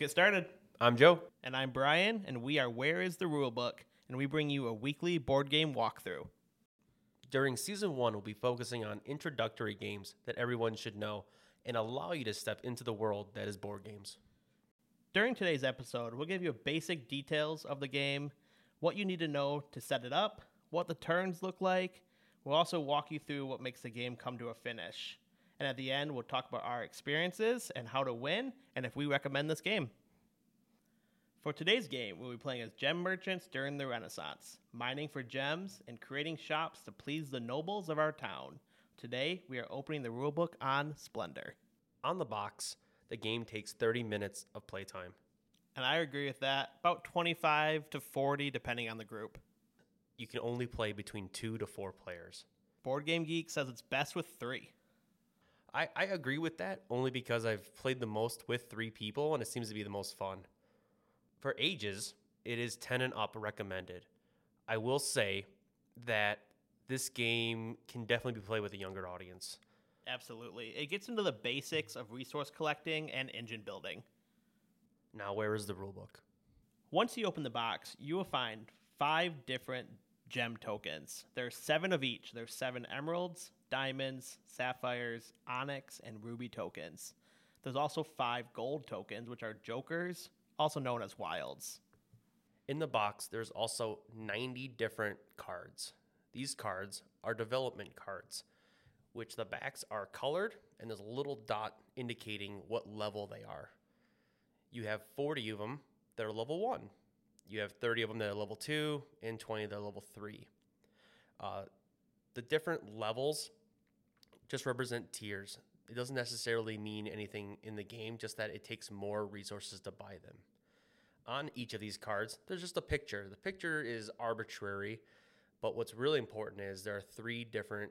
Let's get started. I'm Joe. And I'm Brian, and we are Where is the Rulebook? And we bring you a weekly board game walkthrough. During season one, we'll be focusing on introductory games that everyone should know and allow you to step into the world that is board games. During today's episode, we'll give you basic details of the game, what you need to know to set it up, what the turns look like. We'll also walk you through what makes the game come to a finish. And at the end, we'll talk about our experiences and how to win and if we recommend this game. For today's game, we'll be playing as gem merchants during the Renaissance, mining for gems and creating shops to please the nobles of our town. Today, we are opening the rulebook on Splendor. On the box, the game takes 30 minutes of playtime. And I agree with that, about 25 to 40, depending on the group. You can only play between two to four players. Board Game Geek says it's best with three. I, I agree with that only because I've played the most with three people and it seems to be the most fun. For ages, it is 10 and up recommended. I will say that this game can definitely be played with a younger audience. Absolutely. It gets into the basics of resource collecting and engine building. Now, where is the rulebook? Once you open the box, you will find five different gem tokens. There's seven of each. There's seven emeralds, diamonds, sapphires, onyx, and ruby tokens. There's also five gold tokens, which are jokers, also known as wilds. In the box, there's also 90 different cards. These cards are development cards, which the backs are colored and there's a little dot indicating what level they are. You have 40 of them that are level one. You have 30 of them that are level two and 20 that are level three. Uh, the different levels just represent tiers. It doesn't necessarily mean anything in the game, just that it takes more resources to buy them. On each of these cards, there's just a picture. The picture is arbitrary, but what's really important is there are three different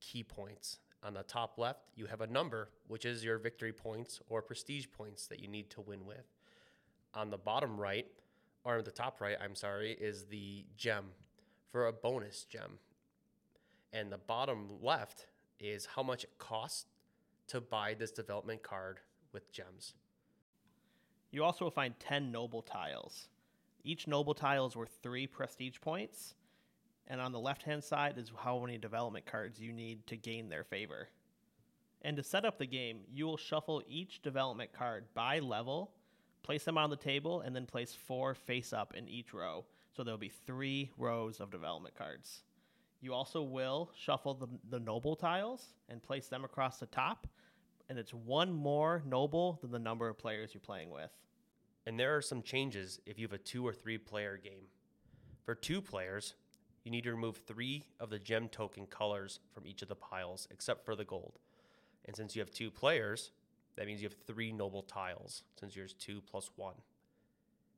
key points. On the top left, you have a number, which is your victory points or prestige points that you need to win with. On the bottom right, or the top right, I'm sorry, is the gem for a bonus gem. And the bottom left is how much it costs to buy this development card with gems. You also will find 10 noble tiles. Each noble tile is worth 3 prestige points, and on the left hand side is how many development cards you need to gain their favor. And to set up the game, you will shuffle each development card by level, place them on the table, and then place four face up in each row. So there'll be three rows of development cards. You also will shuffle the, the noble tiles and place them across the top, and it's one more noble than the number of players you're playing with. And there are some changes if you have a two or three player game. For two players, you need to remove three of the gem token colors from each of the piles, except for the gold. And since you have two players, that means you have three noble tiles, since yours two plus one.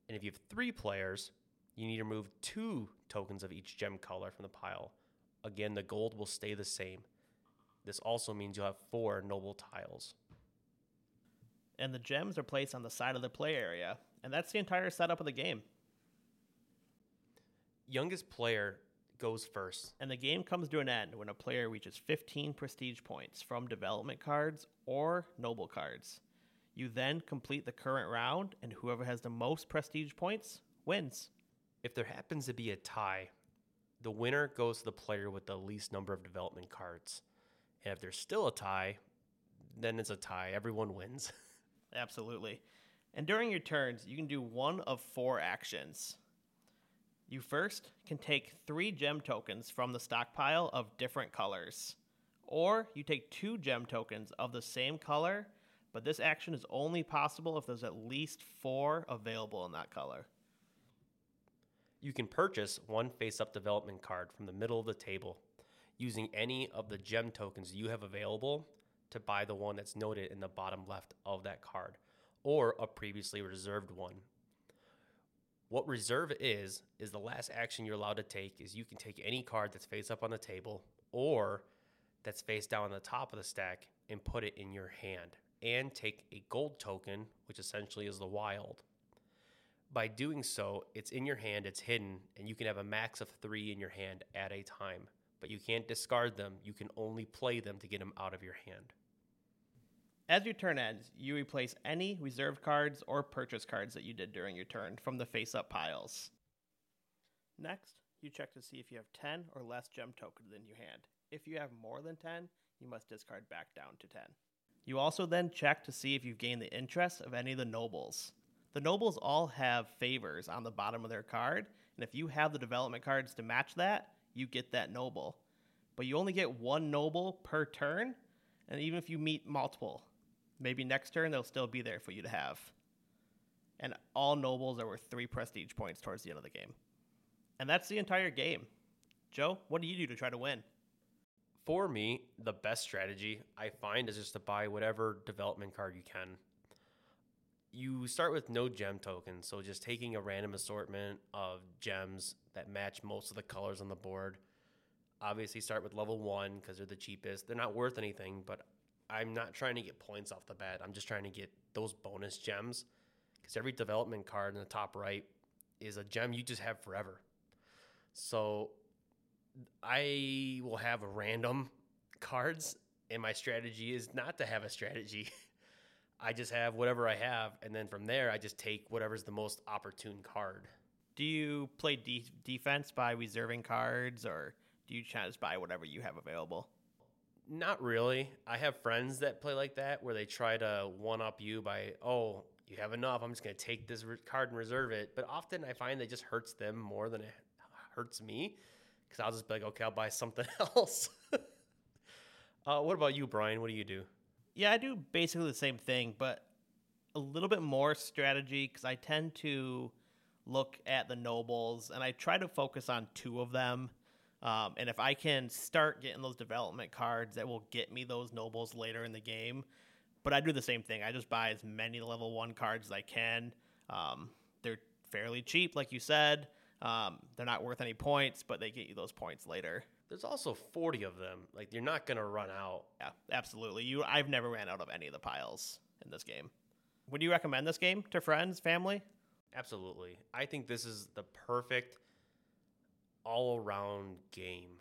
And if you have three players, you need to remove two tokens of each gem color from the pile, Again, the gold will stay the same. This also means you'll have four noble tiles. And the gems are placed on the side of the play area, and that's the entire setup of the game. Youngest player goes first. And the game comes to an end when a player reaches 15 prestige points from development cards or noble cards. You then complete the current round, and whoever has the most prestige points wins. If there happens to be a tie, the winner goes to the player with the least number of development cards. And if there's still a tie, then it's a tie. Everyone wins. Absolutely. And during your turns, you can do one of four actions. You first can take three gem tokens from the stockpile of different colors. Or you take two gem tokens of the same color, but this action is only possible if there's at least four available in that color. You can purchase one face up development card from the middle of the table using any of the gem tokens you have available to buy the one that's noted in the bottom left of that card or a previously reserved one. What reserve is, is the last action you're allowed to take is you can take any card that's face up on the table or that's face down on the top of the stack and put it in your hand and take a gold token, which essentially is the wild, by doing so, it's in your hand, it's hidden, and you can have a max of three in your hand at a time. But you can't discard them, you can only play them to get them out of your hand. As your turn ends, you replace any reserve cards or purchase cards that you did during your turn from the face up piles. Next, you check to see if you have 10 or less gem tokens in your hand. If you have more than 10, you must discard back down to 10. You also then check to see if you've gained the interest of any of the nobles. The nobles all have favors on the bottom of their card, and if you have the development cards to match that, you get that noble. But you only get one noble per turn, and even if you meet multiple, maybe next turn they'll still be there for you to have. And all nobles are worth three prestige points towards the end of the game. And that's the entire game. Joe, what do you do to try to win? For me, the best strategy I find is just to buy whatever development card you can. You start with no gem tokens, so just taking a random assortment of gems that match most of the colors on the board. Obviously, start with level one because they're the cheapest. They're not worth anything, but I'm not trying to get points off the bat. I'm just trying to get those bonus gems because every development card in the top right is a gem you just have forever. So I will have random cards, and my strategy is not to have a strategy. I just have whatever I have, and then from there, I just take whatever's the most opportune card. Do you play de- defense by reserving cards, or do you just buy whatever you have available? Not really. I have friends that play like that, where they try to one up you by, oh, you have enough. I'm just going to take this re- card and reserve it. But often I find that just hurts them more than it hurts me because I'll just be like, okay, I'll buy something else. uh, what about you, Brian? What do you do? Yeah, I do basically the same thing, but a little bit more strategy because I tend to look at the nobles and I try to focus on two of them. Um, and if I can start getting those development cards that will get me those nobles later in the game, but I do the same thing. I just buy as many level one cards as I can. Um, they're fairly cheap, like you said. Um, they're not worth any points, but they get you those points later. There's also 40 of them. Like you're not gonna run out. Yeah, absolutely. You, I've never ran out of any of the piles in this game. Would you recommend this game to friends, family? Absolutely. I think this is the perfect all around game.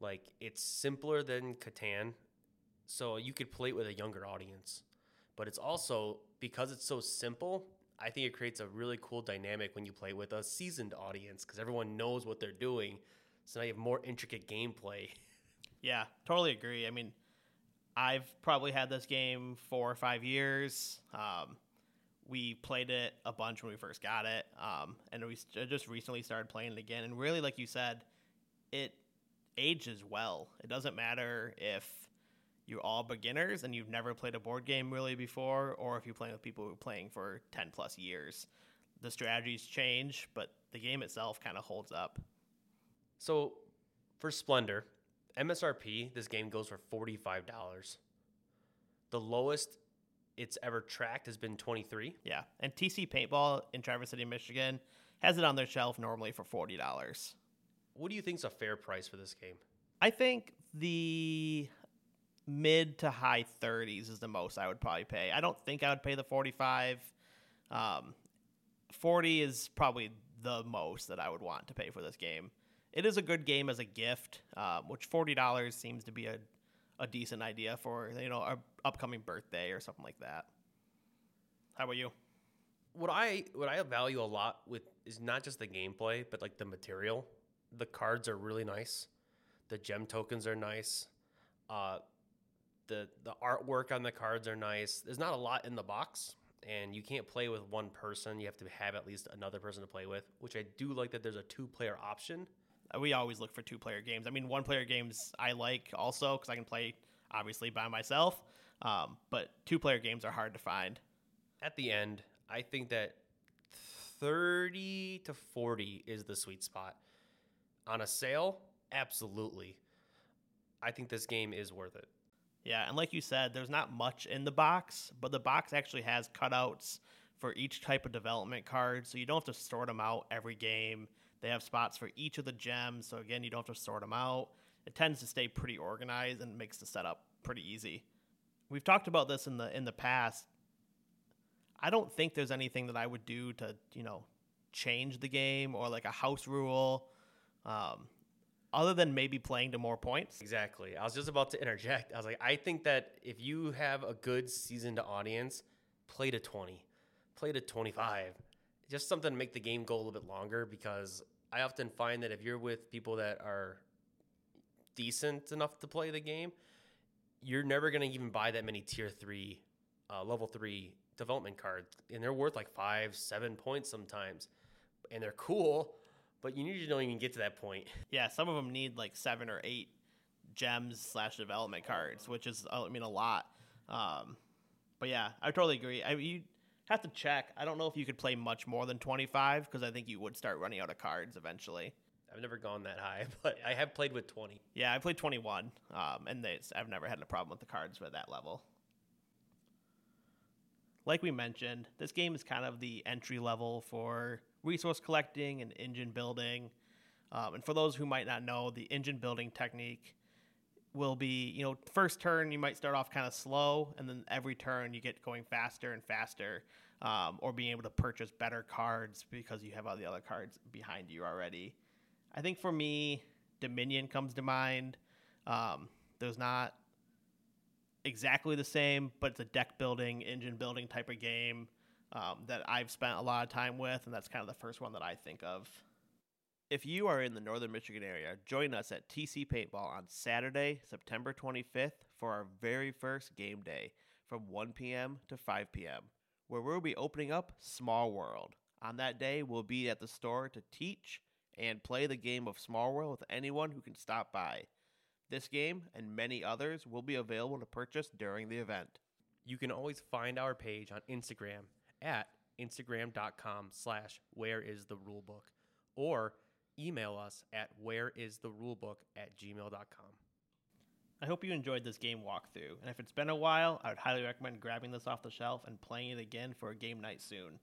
Like it's simpler than Catan, so you could play it with a younger audience. But it's also because it's so simple, I think it creates a really cool dynamic when you play with a seasoned audience because everyone knows what they're doing. So now you have more intricate gameplay. Yeah, totally agree. I mean, I've probably had this game four or five years. Um, we played it a bunch when we first got it, um, and we just recently started playing it again. And really, like you said, it ages well. It doesn't matter if you're all beginners and you've never played a board game really before, or if you're playing with people who are playing for 10 plus years. The strategies change, but the game itself kind of holds up. So for Splendor, MSRP, this game goes for $45. The lowest it's ever tracked has been 23. Yeah. And TC Paintball in Traverse City, Michigan has it on their shelf normally for $40. What do you think is a fair price for this game? I think the mid to high 30s is the most I would probably pay. I don't think I would pay the 45. Um, 40 is probably the most that I would want to pay for this game. It is a good game as a gift, um, which $40 seems to be a, a decent idea for, you know, a upcoming birthday or something like that. How about you? What I what I value a lot with is not just the gameplay, but like the material. The cards are really nice. The gem tokens are nice. Uh, the the artwork on the cards are nice. There's not a lot in the box, and you can't play with one person. You have to have at least another person to play with, which I do like that there's a two player option. We always look for two player games. I mean, one player games I like also because I can play obviously by myself, um, but two player games are hard to find. At the end, I think that 30 to 40 is the sweet spot. On a sale, absolutely. I think this game is worth it. Yeah, and like you said, there's not much in the box, but the box actually has cutouts for each type of development card, so you don't have to sort them out every game. They have spots for each of the gems, so again, you don't have to sort them out. It tends to stay pretty organized and makes the setup pretty easy. We've talked about this in the in the past. I don't think there's anything that I would do to, you know, change the game or like a house rule. Um, other than maybe playing to more points. Exactly. I was just about to interject. I was like, I think that if you have a good seasoned audience, play to 20, play to 25. Just something to make the game go a little bit longer because I often find that if you're with people that are decent enough to play the game, you're never going to even buy that many tier three, uh, level three development cards. And they're worth like five, seven points sometimes. And they're cool, but you usually don't even get to that point. Yeah, some of them need like seven or eight gems slash development cards, which is I mean a lot. Um, but yeah, I totally agree. I you have to check. I don't know if you could play much more than twenty five because I think you would start running out of cards eventually. I've never gone that high, but I have played with 20. Yeah, I played 21, um, and they, I've never had a problem with the cards for that level. Like we mentioned, this game is kind of the entry level for resource collecting and engine building. Um, and for those who might not know, the engine building technique will be, you know, first turn you might start off kind of slow, and then every turn you get going faster and faster, um, or being able to purchase better cards because you have all the other cards behind you already. I think for me, Dominion comes to mind. Um, there's not exactly the same, but it's a deck building, engine building type of game um, that I've spent a lot of time with, and that's kind of the first one that I think of. If you are in the northern Michigan area, join us at TC Paintball on Saturday, September 25th for our very first game day from 1 p.m. to 5 p.m., where we'll be opening up Small World. On that day, we'll be at the store to teach and play the game of Small World with anyone who can stop by. This game and many others will be available to purchase during the event. You can always find our page on Instagram at instagram.com slash where is the rulebook or email us at where is the rulebook at gmail.com. I hope you enjoyed this game walkthrough, and if it's been a while, I would highly recommend grabbing this off the shelf and playing it again for a game night soon.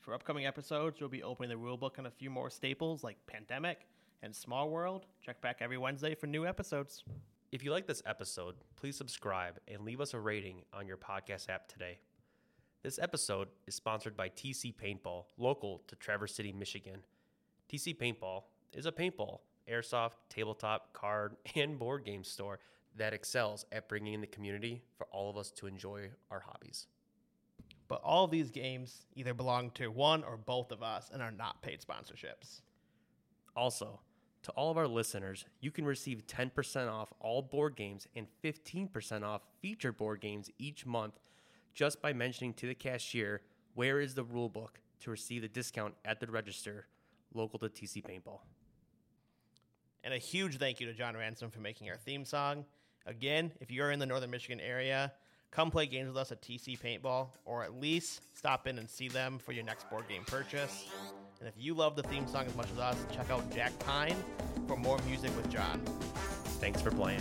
For upcoming episodes, we'll be opening the rulebook on a few more staples like Pandemic and Small World. Check back every Wednesday for new episodes. If you like this episode, please subscribe and leave us a rating on your podcast app today. This episode is sponsored by TC Paintball, local to Traverse City, Michigan. TC Paintball is a paintball, airsoft, tabletop, card, and board game store that excels at bringing in the community for all of us to enjoy our hobbies. But all of these games either belong to one or both of us and are not paid sponsorships. Also, to all of our listeners, you can receive 10% off all board games and 15% off featured board games each month just by mentioning to the cashier where is the rule book to receive the discount at the register local to TC Paintball. And a huge thank you to John Ransom for making our theme song. Again, if you're in the northern Michigan area, come play games with us at TC Paintball, or at least stop in and see them for your next board game purchase. And if you love the theme song as much as us, check out Jack Pine for more music with John. Thanks for playing.